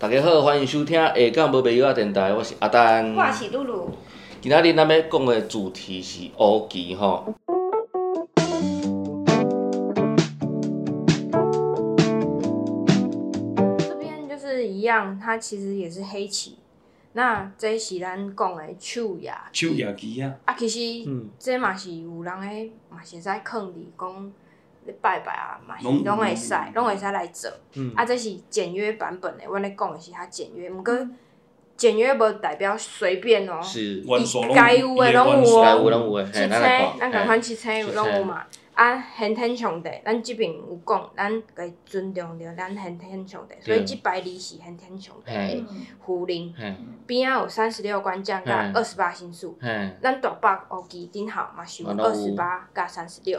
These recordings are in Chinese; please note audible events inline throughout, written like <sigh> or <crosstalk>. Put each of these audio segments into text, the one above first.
大家好，欢迎收听下港无朋友仔电台，我是阿丹。我是露露。今仔日咱要讲的主题是乌旗吼。这边就是一样，它其实也是黑棋。那这是咱讲的手牙。手牙棋啊。啊，其实嗯这嘛是有人诶，嘛是会使囥伫讲咧拜拜啊，嘛是拢会使，拢会使来做。嗯啊，这是简约版本的，阮咧讲的是较简约，毋过简约无代表随便哦。是该有诶拢有哦。七咱来星，咱共。款七星有拢有嘛。啊，先天上帝，咱即边有讲，咱该尊重着咱先天上帝，所以对即排字是先天上帝嘿的符灵。边仔有三十六关将甲嗯二十八星宿，咱大北乌旗顶头嘛是二十八甲三十六。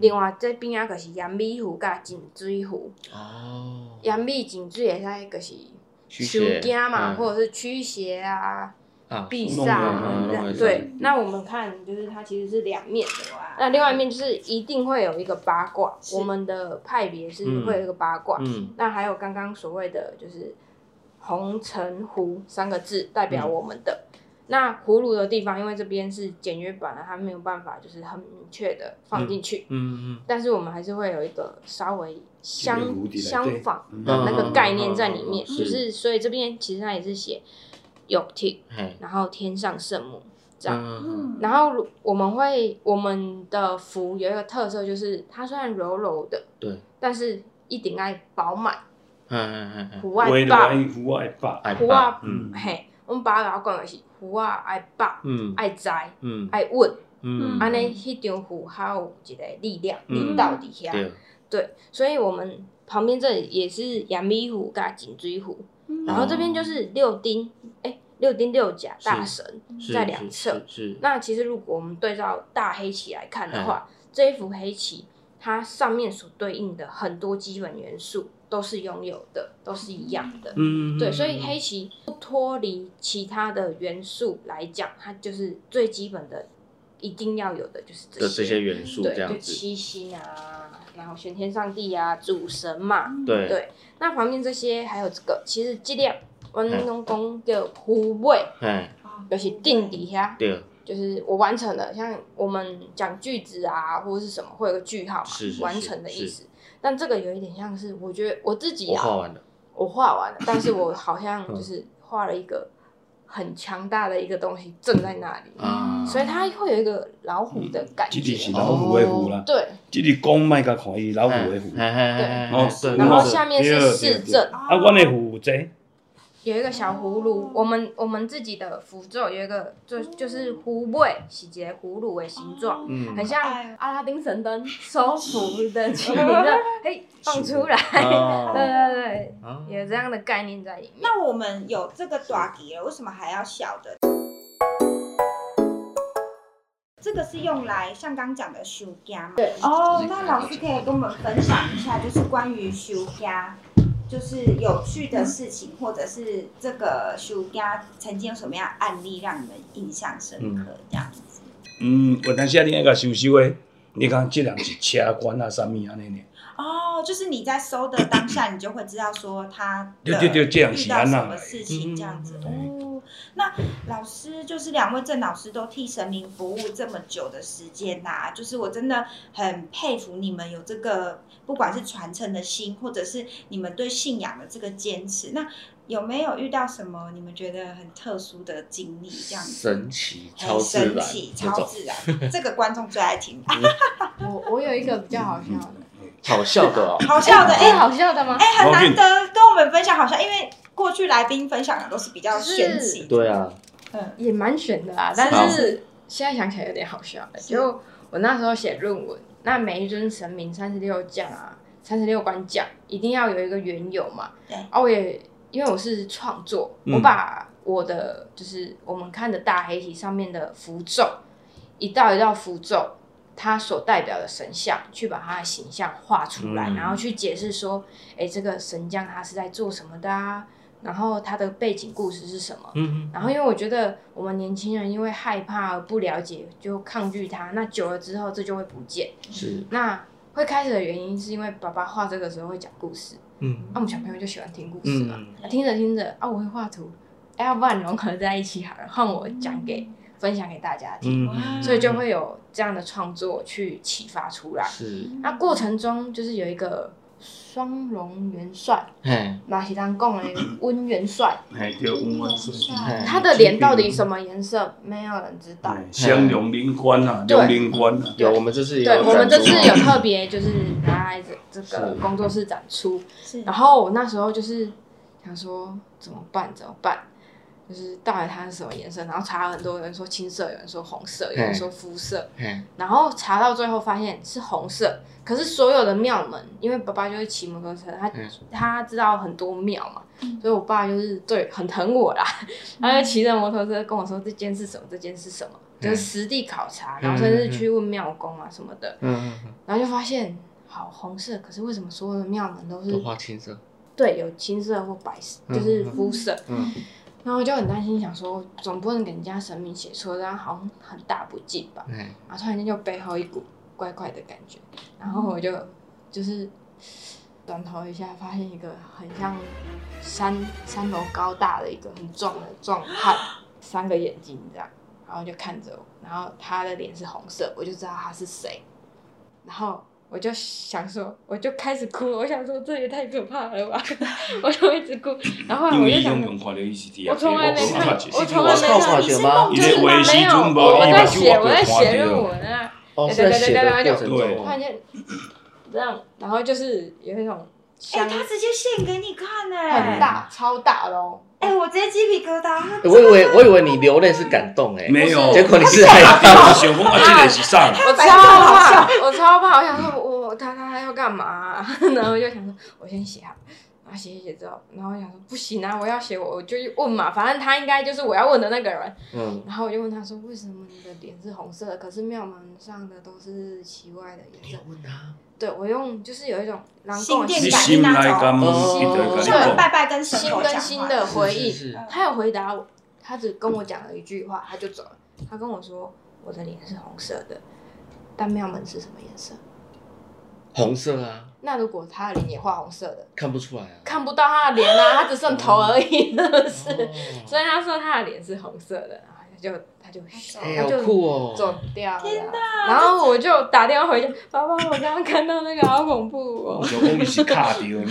另外这边仔就是盐米湖甲净水符，嗯。哦。盐米净水会使就是收惊嘛，嗯或者是驱邪啊、啊，避弄煞弄弄弄。啊对，那我们看就是它其实是两面的，那另外一面就是一定会有一个八卦，我们的派别是嗯会有一个八卦。嗯那还有刚刚所谓的就是红橙湖三个字代表我们的。那葫芦的地方，因为这边是简约版的，它没有办法就是很明确的放进去，嗯嗯但是我们还是会有一个稍微相相仿嗯的那个概念在里面，嗯嗯嗯嗯就是所以这边其实它也是写有体，嘿，然后天上圣母这样。嗯。然后我们会我们的符有一个特色，就是它虽然柔柔的，对，但是一定爱饱满，嘿嘿嘿嘿，符话就爱饱，爱符爱饱，爱符啊，嗯。嘿，我们把它讲的是符啊爱饱，嗯。爱栽，嗯。爱稳，嗯，安尼迄张符还有一个力量嗯。领导底下，对，所以我们旁边这里也是阳米符加颈椎湖，然后这边就是六丁，哎，六丁六甲大神在两侧。是是，那其实如果我们对照大黑旗来看的嗯话，这一幅黑棋它上面所对应的很多基本元素都是拥有的，都是一样的。嗯，对，所以黑棋不脱离其他的元素来讲，它就是最基本的，一定要有的就是这些。这些元素对，这样子，就七星啊，然后玄天上帝啊，主神嘛，对对。那旁边这些还有这个，其实这两我们拢讲叫虎尾，嘿，就是定底下，对，就是我完成了。像我们讲句子啊，或者是什么，会有个句号嘛，是是是完成的意思。但这个有一点像是，我觉得我自己啊，我画完了，我画完了，但是我 <laughs> 好像就是画了一个很强大的一个东西正在那里，嗯，所以它会有一个老虎的感这里是觉。老虎的虎啦，对，这里讲莫甲看伊老虎的符，嘿嘿嘿嘿哦对，然后下面是市政，啊，阮的虎有这，有一个小葫芦，我们我们自己的符咒有一个，就就是壶尾是一个葫芦的形状，嗯。很像阿拉丁神灯收符的器皿这样，<laughs> 嘿放出来，哦。对 <laughs> 对对，啊有这样的概念在里面。那我们有这个短笛了，为什么还要小的？这个是用来像刚讲的修家嘛？对。哦，那老师可以跟我们分享一下，就是关于修家，就是有趣的事情，或者是这个修家曾经有什么样案例让你们印象深刻？这样子。嗯，我当时啊，你那个收收的，你讲这人是车管啊，啥物安尼呢？哦，就是你在收的当下，你就会知道说他的对对对这样遇到什么事情这样子。嗯哦，那老师就是两位郑老师都替神明服务这么久的时间呐、就是我真的很佩服你们有这个不管是传承的心，或者是你们对信仰的这个坚持。那有没有遇到什么你们觉得很特殊的经历？这样子神奇、超很自然神奇、超自然，这个观众最爱听。<laughs> 我我有一个比较好笑的，好笑的哦，好笑的这是好笑的吗？哎、很难得跟我们分享，好像因为过去来宾分享的都是比较玄奇，对啊，嗯，也蛮悬的啊，但是现在想起来有点好笑的。就我那时候写论文，那每一尊神明三十六将啊，三十六关将，一定要有一个缘由嘛。对啊，我也因为我是创作，嗯我把我的就是我们看的大黑体上面的符咒，一道一道符咒。它所代表的神像，去把他的形象画出来，嗯。然后去解释说，哎、这个神将他是在做什么的啊？然后他的背景故事是什么？嗯然后因为我觉得我们年轻人因为害怕而不了解，就抗拒他，那久了之后这就会不见。是。那会开始的原因是因为爸爸画这个时候会讲故事，嗯。啊，我们小朋友就喜欢听故事嘛，嗯。啊听着听着啊，我会画图，哎，要不然融合在一起好了，换我讲给分享给大家听，嗯，所以就会有这样的创作去启发出来。是，那过程中就是有一个双龙元帅，嘿，马西当共的温元帅，哎，叫，温元帅。他的脸到底什么颜色，没有人知道。哎，相龙灵官啊，对。龙灵官啊，有我们这次也对，有我们这次有特别就是拿来这这个工作室展出，是。然后我那时候就是想说怎么办？怎么办，就是到底它是什么颜色，然后查了很多，人说青色，有人说红色，有人说肤色，然后查到最后发现是红色。可是所有的庙门，因为爸爸就是骑摩托车，他、嗯他知道很多庙嘛，所以我爸就是对很疼我啦，他就骑着摩托车跟我说这间是什么，这间是什么，就是实地考察，然后甚至去问庙公啊什么的，嗯，然后就发现好红色，可是为什么所有的庙门都是都画青色，对有青色或白色，就是肤色，嗯，然后我就很担心，想说总不能给人家神明写错，这样好像很大不敬吧。嘿，然后突然间就背后一股怪怪的感觉，然后我就就是转头一下，发现一个很像三三楼高大的一个很壮的壮汉，<laughs> 三个眼睛这样，然后就看着我，然后他的脸是红色，我就知道他是谁，然后。我就想说，我就开始哭。我想说，这也太可怕了吧！<laughs> 我就一直哭。然后我就想我从来没看，我从来没看，写吗伊咧画的时没有，我在写，我在写论文啊。哦，对对对对对中突然，间这样，然后就是有一种哎、香他直接献给你看哎、很。大、超大喽哦。哎、我直接鸡皮疙瘩。他我以为我以为你流泪是感动哎，没有，结果你是害 <laughs> 害怕，怕，想讲啊，这个是啥？我超怕，我超怕，我想说我他他要干嘛啊？<laughs> 然后我就想说，我先写好。然后写写写之后，然后我想说不行啊，我要写，我我就去问嘛，反正他应该就是我要问的那个人。嗯，<laughs> 然后我就问他说，为什么你的脸是红色的，可是庙门上的都是奇怪的颜色？问他，对我用就是有一种狼心电感心内感，哦伊就会像我们跟你讲，拜拜跟神心佛讲跟心话的回应。是是是他有回答我，他只跟我讲了一句话，他就走了。他跟我说我的脸是红色的，但庙门是什么颜色？红色啊，那如果他的脸也画红色的，看不出来啊，看不到他的脸啊，他只剩头而已，是不是？哦所以他说他的脸是红色的，他就他就哎，好他就酷哦，走掉了。天然后我就打电话回家，爸爸，我刚刚看到那个好恐怖哦。<laughs> 我想讲伊是卡着你。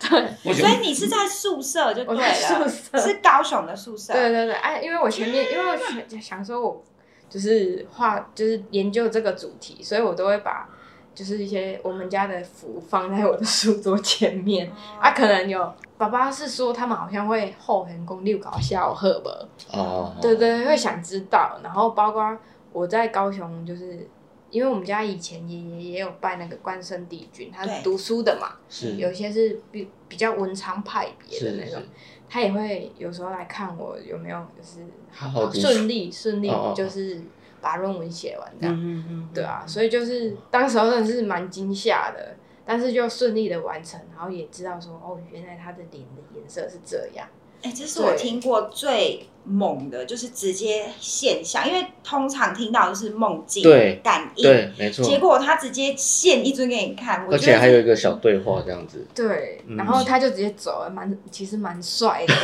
对，所以你是在宿舍就对我在宿了，舍。是高雄的宿舍。对对对，哎，因为我前面，因为我想想说，我就是画，就是研究这个主题，所以我都会把就是一些我们家的符放在我的书桌前面。啊，可能有爸爸是说他们好像会后天公六搞笑贺吧，哦，对对，会想知道。然后包括我在高雄，就是因为我们家以前爷爷也有拜那个关圣帝君，他是读书的嘛，是。有些是比比较文昌派别的那种。是，他也会有时候来看我有没有就是好好顺利顺利就是把论文写完这样。嗯嗯对啊，所以就是当时候真的是蛮惊吓的，但是就顺利的完成，然后也知道说哦，原来他的脸的颜色是这样。哎、这是我听过最猛的，就是直接现象，因为通常听到的是梦境、对。感应，对，没错，结果他直接现一尊给你看，我而且还有一个小对话这样子，对，嗯。然后他就直接走了，蛮其实蛮帅的。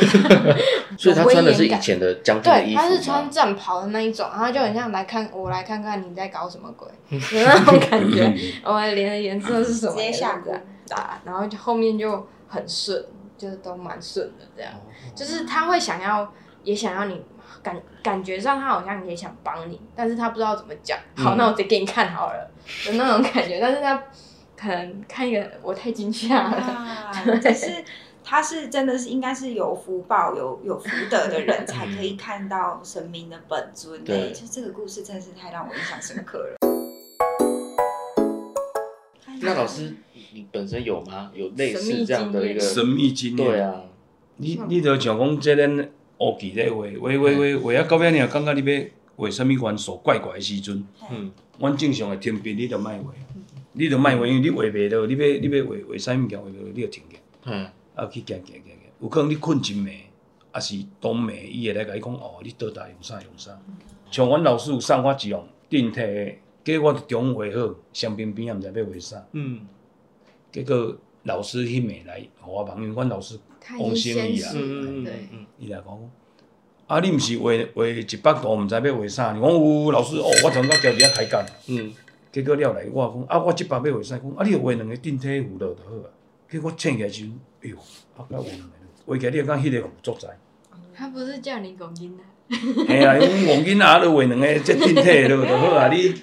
<laughs> 所以他穿的是以前的将军衣服吗，他是穿战袍的那一种，然后就很像来看我来看看你在搞什么鬼，有 <laughs> 那种感觉。<laughs> 我的脸的颜色是什么直接？下蛊打，然后就后面就很顺，就是都蛮顺的这样。哦就是他会想要，也想要你感感觉上他好像也想帮你，但是他不知道怎么讲。好，嗯那我直接给你看好了的那种感觉，但是他可能看一个我太惊吓了。啊，是他是真的是应该是有福报、有有福德的人才可以看到神明的本尊对，就这个故事真的是太让我印象深刻了。那老师，你你本身有吗？有类似这样的一个？神秘经验。对啊，你你着像讲这咱乌记咧画，画画画画啊到尾你也感觉你要画什物元素怪怪的时阵，嗯，阮正常的天平你着莫画，你着莫画，因为你画袂到，你要你要画画啥物件画袂到，你就停下，嗯，啊去行行行行，有可能你困真暝，啊是冬暝，伊会来甲你讲哦，你倒搭用啥用啥。像阮老师有送我一样电梯的，结果我中午画好，双边边也毋知要画啥，嗯，结果老师迄面来互我问，因为阮老师他已经先啊试嗯伊来讲，啊，你毋是画画一百度，毋知要画啥？我讲有老师哦，我昨昏到交伫遐开讲。嗯结果了来，我讲啊，我即摆要画啥？讲啊，你就画两个定体符落就好啊。结果我请起来时阵，哎哟，啊，甲画两个，画起来你讲迄个符作在。他不是叫你拱音的，<laughs> 嘿啊，因为黄囡仔你画两个即定体落就好啊，你。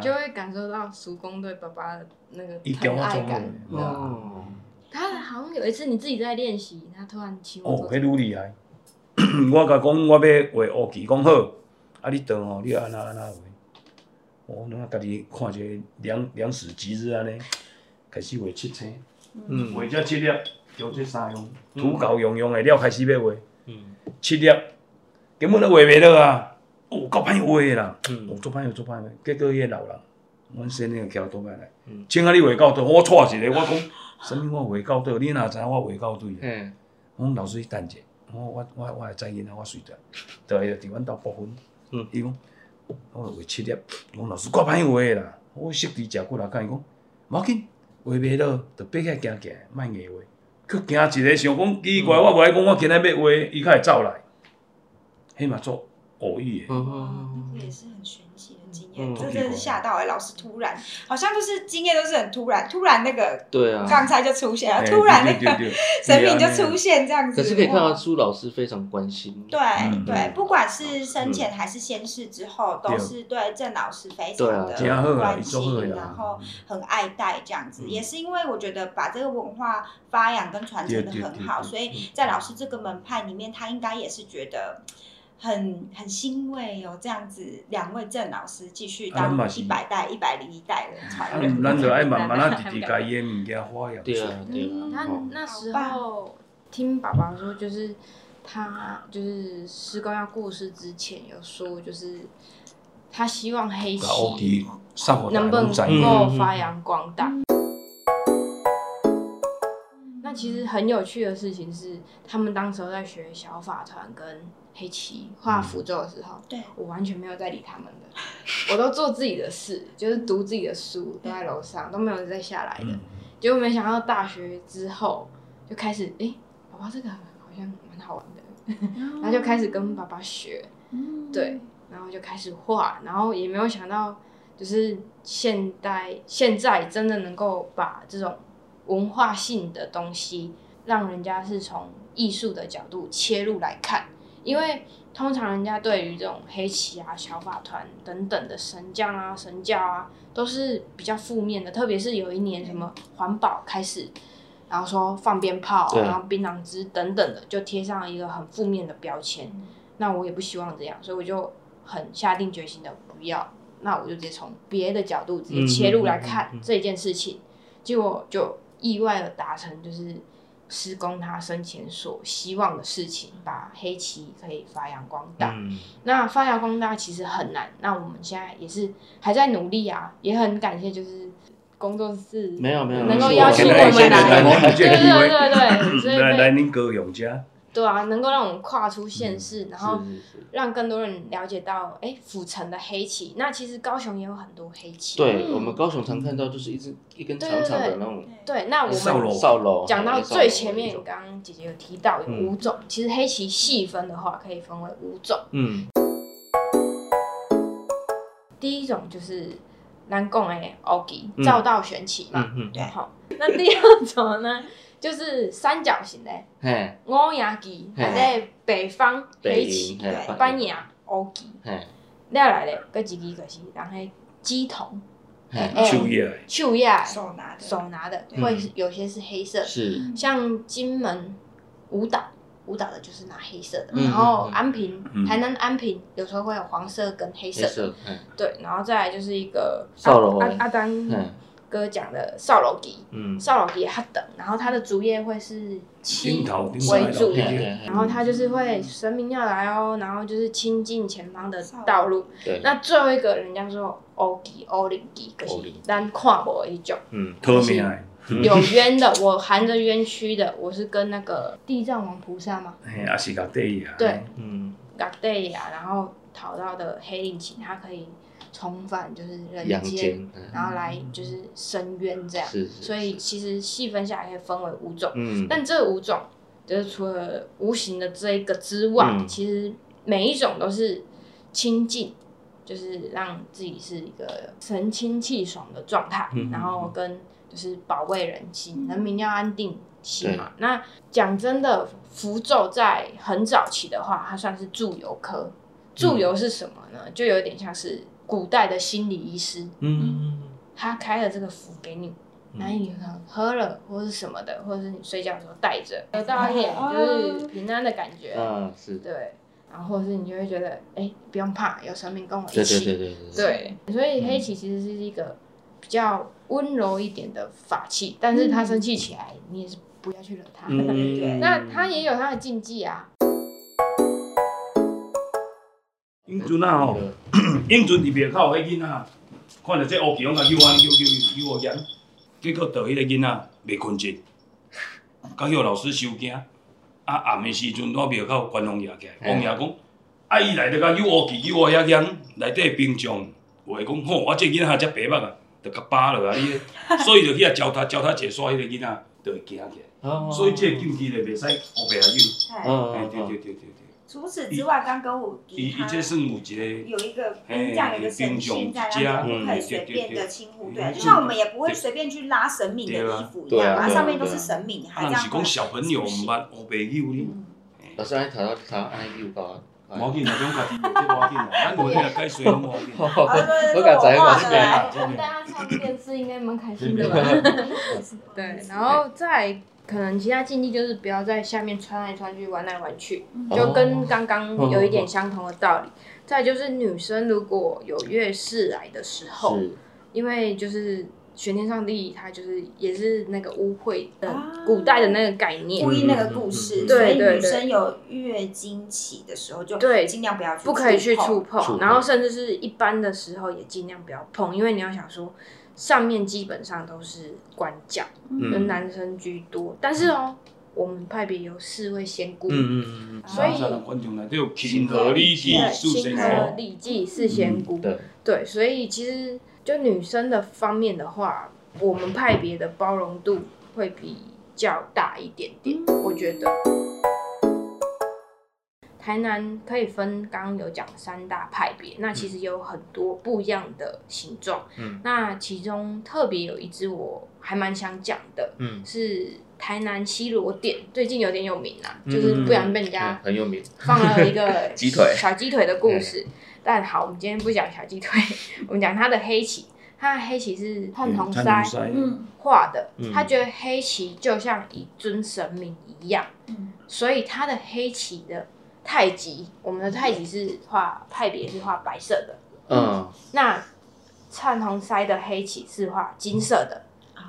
就会感受到叔公对爸爸的那个疼爱感。哦，他好像有一次你自己在练习，他突然请我哦，做迄愈厉害。<clears throat> 我甲讲我要画乌旗，讲好，啊，你倒吼，你安那安那画。我拢家己看一个两两史吉日安尼，开始画七星，嗯画这七粒，叫这三样，土狗用用的了开始要画。嗯七粒，根本都画袂落啊！哦，够歹画的啦，嗯哦，做歹画做歹画。结果迄个老人，阮先生就徛倒摆来嗯，请啊你画到倒，我带一个，我讲，什物我画到倒？你若知影我画到对？嘿，我讲老师你等者，我我我我会知影啊，我随着，就会伫阮兜部分。嗯伊讲，我画七粒，我讲老师够歹画的啦，我识字食骨力，甲伊讲，无要紧，画袂落，就爬起来行行，莫硬画。佮行一个想讲奇怪，我无爱讲我今仔要画，伊较会走来。迄嘛做偶遇也是很神奇的经验，真的是吓到哎、老师突然，好像就是经验都是很突然，突然那个对啊。刚才就出现了，嘿突然那个对对对对神明就出现这样子。可是可以看到哇苏老师非常关心。对嗯对，嗯不管是生前还是先世之后，都对是对郑老师非对啊常的关心，啦。然后很爱戴这样子。嗯也是因为我觉得把这个文化发扬跟传承的对对很好，所以在老师这个门派里面，他应该也是觉得。很很欣慰有这样子两位郑老师继续当一百代、一百零一代的啊传人，咱就爱慢慢啊，直直甲伊的物件发扬出对啊。，对啊。嗯，他哦那时候听爸爸说，就是他就是施工要过世之前有说，就是他希望黑旗能不能够发扬光大。那其实很有趣的事情是，他们当时候在学小法团跟黑棋画符咒的时候，对我完全没有在理他们的，我都做自己的事，就是读自己的书，都在楼上，都没有再下来的。嗯结果没想到大学之后就开始，诶，爸爸这个好像蛮好玩的，然后就开始跟爸爸学，嗯对，然后就开始画，然后也没有想到，就是现代现在真的能够把这种文化性的东西，让人家是从艺术的角度切入来看，因为通常人家对于这种黑旗啊、小法团等等的神将啊、神教啊，都是比较负面的，特别是有一年什么环保开始。然后说放鞭炮，对然后槟榔汁等等的，就贴上一个很负面的标签。那我也不希望这样，所以我就很下定决心的不要。那我就直接从别的角度直接切入来看这件事情，结果就意外的达成，就是施工他生前所希望的事情，把黑棋可以发扬光大。嗯，那发扬光大其实很难，那我们现在也是还在努力啊，也很感谢就是工作室没有没有，能够邀请我们来，对对对对，<laughs> 所以来对来恁高雄遮，对啊，能够让我们跨出县市，然后让更多人了解到，哎，府城的黑旗。那其实高雄也有很多黑旗。对我们高雄常看到就是一只一根长长的那种对，那我们扫楼扫帚，讲到最前面，刚刚姐姐有提到有五种，其实黑旗细分的话可以分为五种。嗯第一种就是南贡的 OGI 嗯照道玄旗嘛，嗯嗯，对好。那第二种呢，就是三角形的嘿。欧牙旗，嘿。还在北方黑北旗。营，对嘿班牙 OGI。嘿。了来咧，搁一支就是人迄鸡筒，嘿。哎树叶。的，树叶。手拿的。手拿的，对会是有些是黑色，是。像金门舞蹈，舞蹈的就是拿黑色的，嗯然后安平，嗯。台南安平有时候会有黄色跟黑黑色的，色，对，然后再来就是一个阿阿阿丹嘿哥讲的扫帚笛，嗯。扫帚笛也它等，然后他的主叶会是顶漆头顶为主然后他就是会神明要来哦，然后就是亲近前方的道路。对，那最后一个人家说欧吉欧灵吉，可是咱看无一种嗯有冤的，我含着冤屈的，我是跟那个地藏王菩萨嘛。对，嗯。嘎对呀，然后讨到的黑令旗，他可以重返就是人阳间间，嗯然后来就是深渊这样。是是，所以其实细分下来可以分为五种，嗯，但这五种就是除了无形的这一个之外，嗯其实每一种都是清净，就是让自己是一个神清气爽的状态，嗯然后跟就是保卫人心，人民要安定心嘛。那讲真的，符咒在很早期的话，它算是祝由科。祝由是什么呢？就有点像是古代的心理医师，嗯。他开了这个符给你，然后你喝了或是什么的，或者是你睡觉的时候带着，得到一点就是平安的感觉，啊是，对，然后或者是你就会觉得，哎，不用怕，有神明跟我一对对起，对对对。所以黑棋其实是一个比较温柔一点的法器，但是他生气起来，你也是不要去惹他。嗯，<laughs> 那他也有他的禁忌啊，英俊啊吼，英俊伫庙口迄囡仔，看到这乌旗，我甲救我救救救我嫌，结果倒迄个囡仔袂困着，甲迄个老师收惊。啊暗的时阵，我庙口关王爷起来，王爷讲，啊伊来着甲救乌旗救我遐嫌，内底兵将话讲，吼，我这囡仔遮白目啊，着甲扒落啊，你的，<laughs> 所以就去遐教他教他解说迄个囡仔，就会惊起来。哦。所以这个禁忌着袂使乌白啊救。嗯哎，嗯嗯对对对对对，除此之外，刚刚我伊伊他这算有一个。有一个兵将有一个神性在，嘿让你不可以嗯随便的轻忽，对，就像我们也不会随便去拉神明的衣服一样，对啊啊，对啊上面都是神明，还啊，这样毋是讲小朋友毋捌乌白友哩，老师安尼头头头安尼有够无要紧啦，种家己做这无要紧啦，咱有迄 <laughs> 个解水我敢对大家上电视应该蛮开心的吧？<laughs> <laughs> 对，然后再可能其他禁忌就是不要在下面穿来穿去、玩来玩去，就跟刚刚有一点相同的道理。再就是女生如果有月事来的时候，因为就是玄天上帝他就是也是那个污秽的啊。古代的那个概念。故意那个故事，嗯。所以对对。女生有月经期的时候就对尽量不要去不可以去触碰。然后甚至是一般的时候也尽量不要碰，因为你要想说上面基本上都是官教，跟嗯男生居多，但是哦，我们派别有四位仙姑，嗯嗯所以三人观众内底有亲和力气，四仙清河姑，礼记是仙姑，嗯，对，对，所以其实就女生的方面的话，我们派别的包容度会比较大一点点，我觉得。台南可以分，刚刚有讲三大派别，那其实有很多不一样的形状。嗯，那其中特别有一只我还蛮想讲的，嗯，是台南西罗店，最近有点有名啊，就是不然被人家嗯很有名，放了一个 <laughs> 鸡腿。小鸡腿的故事。但好，我们今天不讲小鸡腿，<laughs> 我们讲它的黑棋。它的黑棋是汉同嗯塞。画的，嗯。他觉得黑棋就像一尊神明一样，嗯。所以他的黑棋的太极，我们的太极是画派别是画白色的，嗯，那灿同塞的黑棋是画金色的。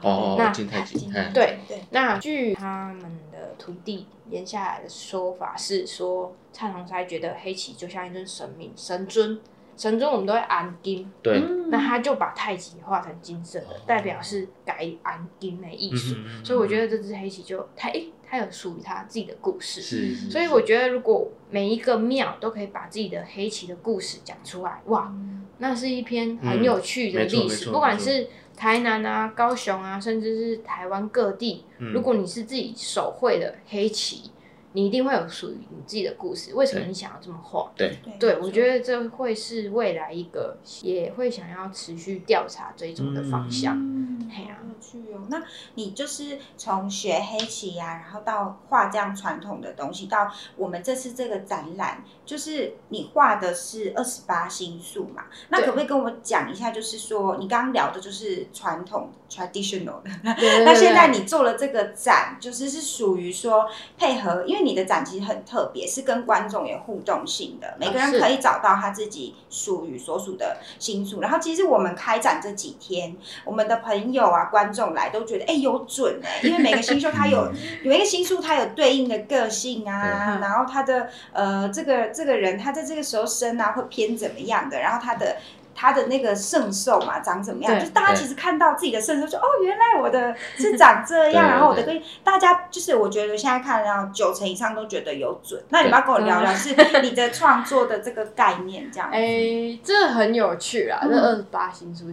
哦金太极，嘿对对，那据他们的徒弟言下来的说法是说，灿同塞觉得黑棋就像一尊神明神尊，神尊我们都会安金，对，嗯。那他就把太极画成金色的，代表是改安金的艺术。嗯所以我觉得这只黑棋就它诶，它有属于它自己的故事。是，所以我觉得，如果每一个庙都可以把自己的黑棋的故事讲出来，哇，那是一篇很有趣的嗯没错历史。没错。不管是台南啊、高雄啊，甚至是台湾各地，嗯。如果你是自己手绘的黑棋，你一定会有属于你自己的故事。为什么你想要这么画？对，对，我觉得这会是未来一个也会想要持续调查追踪的方向。嗯，嘿啊有趣哦。那你就是从学黑棋呀、然后到画这样传统的东西，到我们这次这个展览，就是你画的是二十八星宿嘛？那可不可以跟我讲一下，就是说你刚刚聊的就是传统 traditional 的，对 <laughs> 那现在你做了这个展，就是是属于说配合，因为你的展其实很特别，是跟观众有互动性的，每个人可以找到他自己属于所属的星宿。然后其实我们开展这几天，我们的朋友啊、观众来都觉得，哎、有准哎、<laughs> 因为每个星宿它有有一个星宿，它有对应的个性啊，然后他的呃这个这个人他在这个时候生啊会偏怎么样的，然后他的。他的那个圣兽嘛长怎么样，就是大家其实看到自己的圣兽，就哦，原来我的是长这样，<laughs> 然后我的对跟大家就是我觉得现在看到九成以上都觉得有准。那你要跟我聊聊是你的创作的这个概念这样子？哎、这很有趣啊，嗯这二十八星书。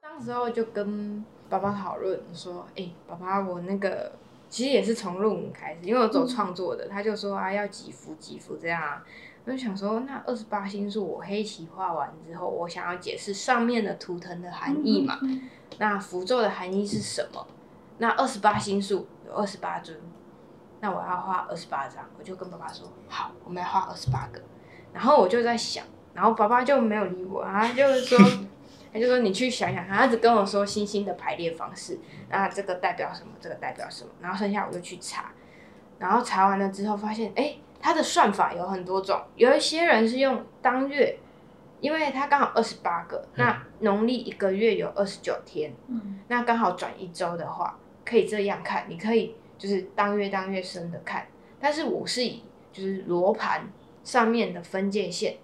当时候就跟爸爸讨论说，哎、爸爸，我那个其实也是从论文开始，因为我走创作的，他就说啊要几幅几幅这样啊。我就想说，那二十八星宿我黑棋画完之后，我想要解释上面的图腾的含义嘛。嗯那符咒的含义是什么？那二十八星宿有二十八尊，那我要画二十八张，我就跟爸爸说，好，我们要画二十八个。然后我就在想，然后爸爸就没有理我，他就是说，<laughs> 他就说你去想想看，他只跟我说星星的排列方式，那这个代表什么，这个代表什么，然后剩下我就去查，然后查完了之后发现，哎，它的算法有很多种，有一些人是用当月，因为它刚好二十八个，那农历一个月有二十九天，嗯那刚好转一周的话，可以这样看，你可以就是当月当月生的看，但是我是以就是罗盘上面的分界线，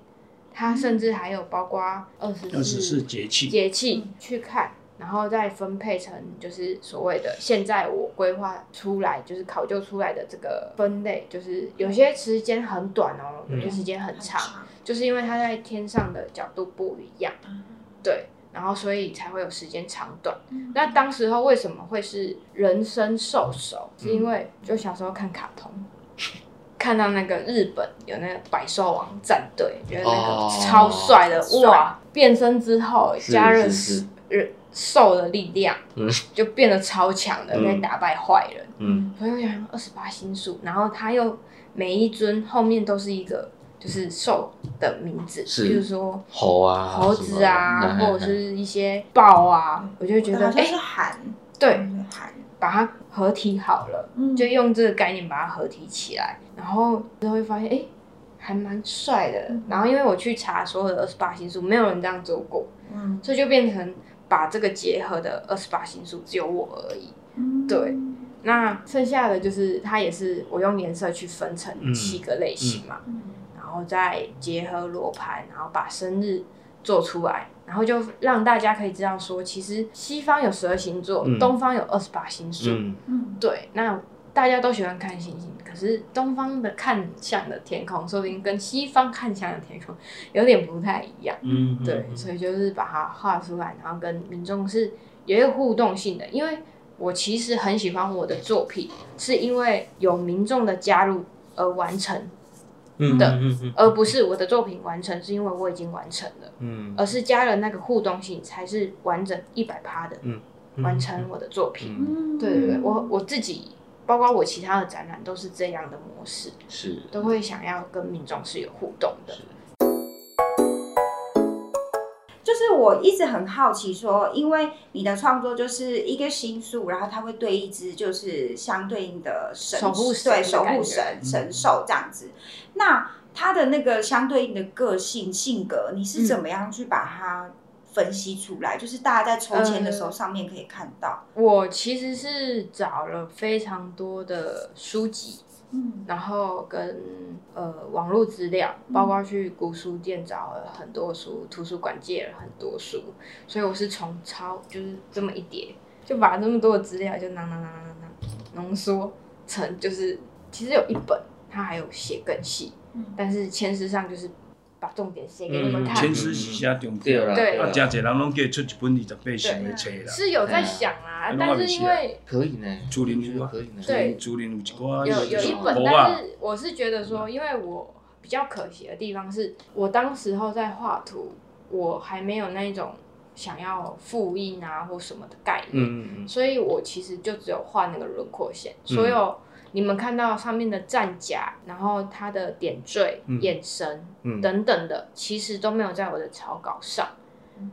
它甚至还有包括二十二十四节气，节气去看，然后再分配成就是所谓的现在我规划出来就是考究出来的这个分类，就是有些时间很短哦，有些时间很长，就是因为它在天上的角度不一样，对，然后所以才会有时间长短。那当时候为什么会是人生兽首？是因为就小时候看卡通。看到那个日本有那个百兽王战队，觉得那个哦超帅的、帅哇！变身之后加热兽的力量，嗯。就变得超强的，嗯。可以打败坏人。嗯。所以我想二十八星宿，然后他又每一尊后面都是一个就是兽的名字，是。比如说猴啊，猴子啊，或者是一些豹啊，我就觉得哎、是寒，对，寒，把它合体好了，嗯。就用这个概念把它合体起来，然后之后会发现哎、还蛮帅的。然后因为我去查所有的二十八星宿，没有人这样做过，嗯。所以就变成把这个结合的二十八星宿只有我而已。嗯对那剩下的就是它也是我用颜色去分成嗯七个类型嘛，嗯然后再结合罗盘，然后把生日做出来，然后就让大家可以知道说，其实西方有十二星座，嗯东方有二十八星宿。对，那大家都喜欢看星星，可是东方的看向的天空，说不定跟西方看向的天空有点不太一样。嗯，嗯对，所以就是把它画出来，然后跟民众是有一个互动性的。因为我其实很喜欢我的作品，是因为有民众的加入而完成，嗯的嗯嗯而不是我的作品完成是因为我已经完成了，嗯而是加了那个互动性才是完整一百趴的嗯完成我的作品。嗯嗯对对对，我我自己。包括我其他的展览都是这样的模式，是。都会想要跟民众是有互动的。就是我一直很好奇说，因为你的创作就是一个星宿，然后它会对一只就是相对应的神，守护神对守护神神兽这样子。那它的那个相对应的个性性格，你是怎么样去把它分析出来？就是大家在抽签的时候呃上面可以看到，我其实是找了非常多的书籍，嗯。然后跟呃网络资料，包括去古书店找了很多书，图书馆借了很多书，所以我是从抄就是这么一叠，就把这么多的资料就囊囊囊囊囊浓缩成就是其实有一本它还有写更细，嗯。但是签诗上就是把重点写给你们嗯看，千诗是写重对啦点，对啊，真侪人拢叫出一本二十八型的册啦。是有在想啊哎，但是因为可以呢，竹林有啊可以呢，对。竹林有一寡有有一本，但，是我是觉得说，因为我比较可惜的地方是，我当时候在画图，我还没有那种想要复印啊或什么的概念，嗯嗯。所以我其实就只有画那个轮廓线，嗯。所有你们看到上面的战甲，然后它的点缀、嗯。眼神嗯。等等的，其实都没有在我的草稿上。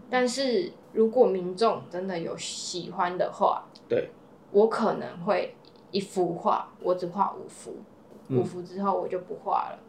但是如果民众真的有喜欢的话，对，我可能会一幅画，我只画五幅，嗯。五幅之后我就不画了。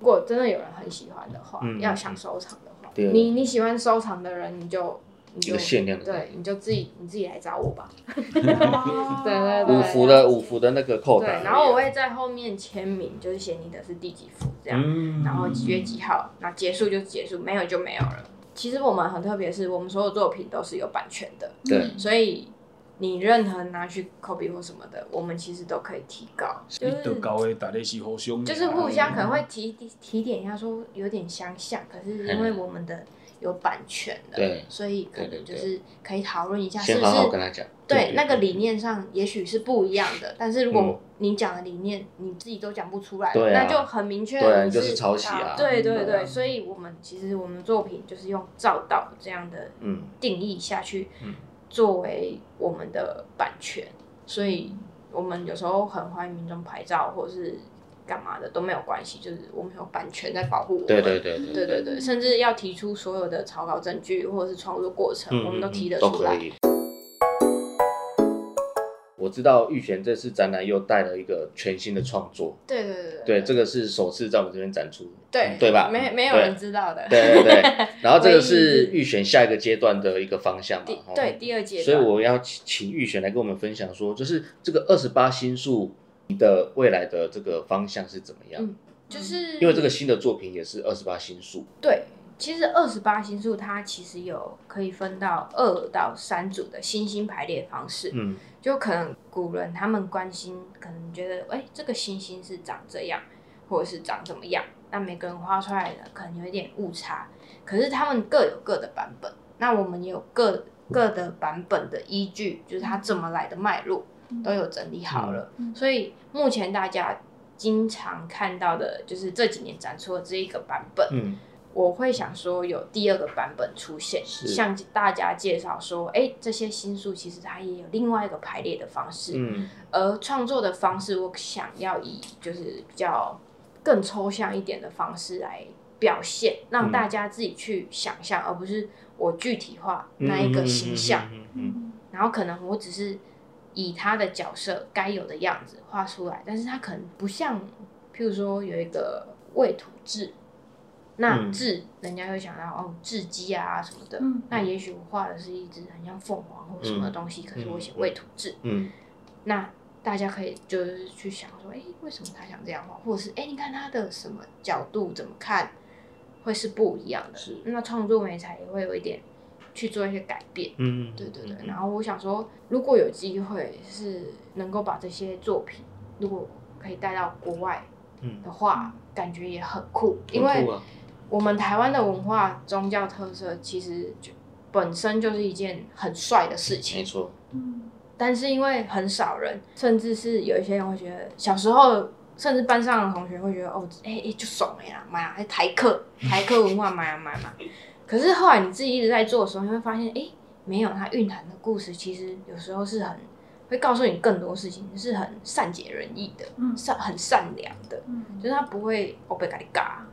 如果真的有人很喜欢的话，嗯要想收藏的话，对。你你喜欢收藏的人，你就你就一个限量的对，你就自己你自己来找我吧。<laughs> 哦对对对五福的五福的那个扣对打而已啊，，然后我会在后面签名，就是写你的是第几幅这样，嗯然后几月几号，那结束就结束，没有就没有了。其实我们很特别，是我们所有作品都是有版权的，对所以你任何拿去 copy 或什么的，我们其实都可以提告，就是就是互相可能会提提提点一下，说有点相像，可是因为我们的有版权的，对所以可能就是可以讨论一下是先不是好好跟他讲，对那个理念上也许是不一样的，但是如嗯。果你讲的理念你自己都讲不出来，那就很明确对啊，你就是是抄袭啊，对对对所以我们其实我们作品就是用照道这样的嗯。定义下去嗯，作为我们的版权，所以我们有时候很欢迎民众拍照或是干嘛的都没有关系，就是我们有版权在保护我们。对对对对对对对，甚至要提出所有的草稿证据或者是创作过程，嗯我们都提得出来。我知道玉璇这次展览又带了一个全新的创作，对对对对，这个是首次在我们这边展出，对对吧？没没有人知道的。对对对，<laughs> 然后这个是是玉璇下一个阶段的一个方向嘛对第二阶段，所以我要请请玉璇来跟我们分享说，就是这个二十八星宿你的未来的这个方向是怎么样？嗯就是因为这个新的作品也是二十八星宿，对，其实二十八星宿它其实有可以分到二到三组的星星排列方式，嗯。就可能古人他们关心，可能觉得哎、这个星星是长这样，或者是长怎么样，那每个人画出来的可能有一点误差，可是他们各有各的版本，那我们也有各各的版本的依据，就是它怎么来的脉络都有整理好了，所以目前大家经常看到的就是这几年展出的这一个版本，嗯。我会想说有第二个版本出现，向大家介绍说，哎、这些新书其实它也有另外一个排列的方式，嗯。而创作的方式，我想要以就是比较更抽象一点的方式来表现，让嗯。大家自己去想象，而不是我具体化那一个形象，嗯嗯嗯。然后可能我只是以他的角色该有的样子画出来，但是他可能不像，譬如说有一个未土质，那嗯。人家会想到哦雉鸡啊什么的，嗯。那也许我画的是一只很像凤凰或什么东西，可是我写未土质，嗯。那大家可以就是去想说，哎、为什么他想这样画，或者是哎、诶你看他的什么角度怎么看会是不一样的，是。那创作美才也会有一点去做一些改变。嗯，对对对，然后我想说，如果有机会是能够把这些作品，如果可以带到国外嗯的话，感觉也很酷，因为我们台湾的文化宗教特色其实就本身就是一件很帅的事情。没，错，嗯但是因为很少人，甚至是有一些人会觉得，小时候甚至班上的同学会觉得，哦，哎、哎、就爽了呀，买啊，哎台客，台客文化买啊买啊买。可是后来你自己一直在做的时候，你会发现，哎、没有，它蕴含的故事其实有时候是很会告诉你更多事情，是很善解人意的，嗯善很善良的，嗯就是他不会我被咖喱嘎。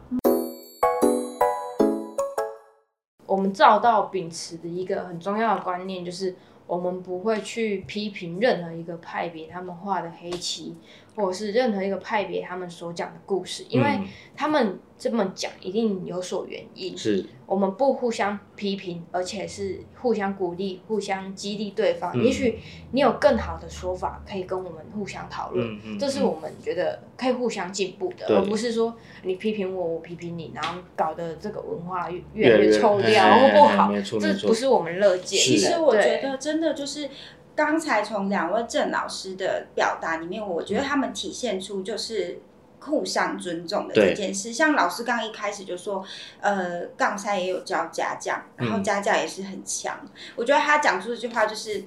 我们照到秉持的一个很重要的观念，就是我们不会去批评任何一个派别他们画的黑棋，或者是任何一个派别他们所讲的故事，因为嗯他们这么讲一定有所原因。是我们不互相批评，而且是互相鼓励、互相激励对方。嗯也许你有更好的说法，可以跟我们互相讨论。嗯嗯这是我们觉得可以互相进步的，而不是说你批评我，我批评你，然后搞得这个文化越越来越越来越臭掉嘿嘿或不好没错。这不是我们乐见的。其实我觉得真的就是刚才从两位郑老师的表达里面，我觉得他们体现出就是。互相尊重的这件事，像老师刚一开始就说，呃，杠三也有教家教，然后嗯家教也是很强。我觉得他讲出这句话就是，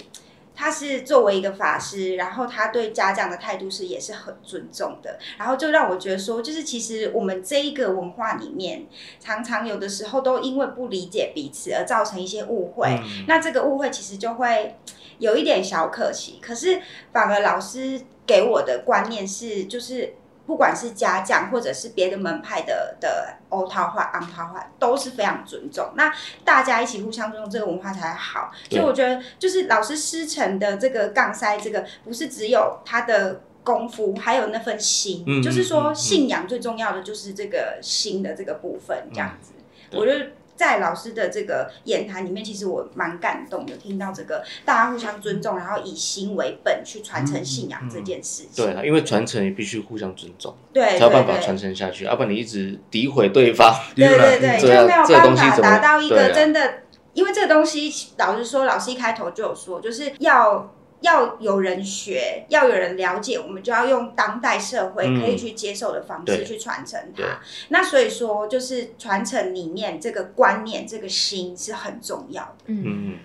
他是作为一个法师，然后他对家教的态度是也是很尊重的，然后就让我觉得说，就是其实我们这一个文化里面，常常有的时候都因为不理解彼此而造成一些误会。嗯那这个误会其实就会有一点小可惜，可是反而老师给我的观念是，就是不管是家将或者是别的门派的的欧桃花、昂桃花，都是非常尊重。那大家一起互相尊重，这个文化才好。所以我觉得，就是老师师承的这个杠塞，这个不是只有他的。功夫还有那份心，嗯就是说信仰最重要的就是这个心的这个部分，这样子。对我觉得在老师的这个言谈里面，其实我蛮感动的，听到这个大家互相尊重，然后以心为本去传承信仰这件事情。对啊，因为传承也必须互相尊重，对，才有办法对传承下去，要不然你一直诋毁对方，<laughs> 对对对，就这样没有这东办法西怎么达到一个真的，因为这个东西，老实说，老师一开头就有说，就是要。要有人学，要有人了解，我们就要用当代社会嗯。可以去接受的方式去传承对。它。那所以说，就是传承里面这个观念、这个心是很重要的。嗯，嗯，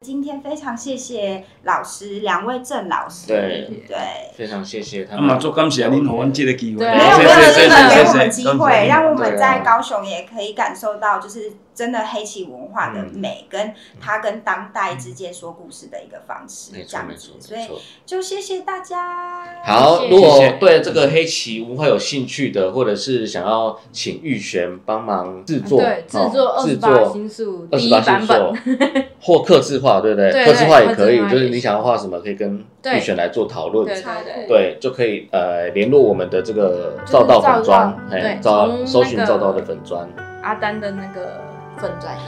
今天非常谢谢老师，两位郑老师，对。对，非常谢谢他们。那么，做感谢您给我们这个机会，对没有没有，真的给我谢们机会，让我们在高雄也可以感受到，就是真的黑棋文化的嗯美，跟它跟当代之间说故事的一个方式，没这样子错没错。所以。就谢谢大家。好，谢谢如果对这个黑棋文化有兴趣的，或者是想要请玉璇帮忙制作，对，制作二十八作星宿二第一十八星版本，座或刻字化，对不对？对刻字化也可以，就是你想要画什么，可以跟玉璇来做讨论。对对对。就可以呃联络我们的这个就是赵道粉砖，哎对，赵搜寻赵道的粉砖，阿丹的那个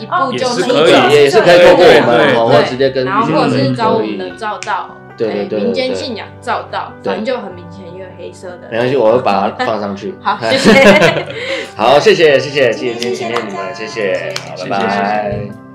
一步就是可以也也是可以透过我们对哦，对或直接跟然后或者是找我们的照道，对对哎民间信仰照道，反正就很明显一个黑色的。没关系，我会把它放上去。好，谢谢。<laughs> 好，谢谢谢谢，谢谢谢谢今天你们，谢谢，拜拜。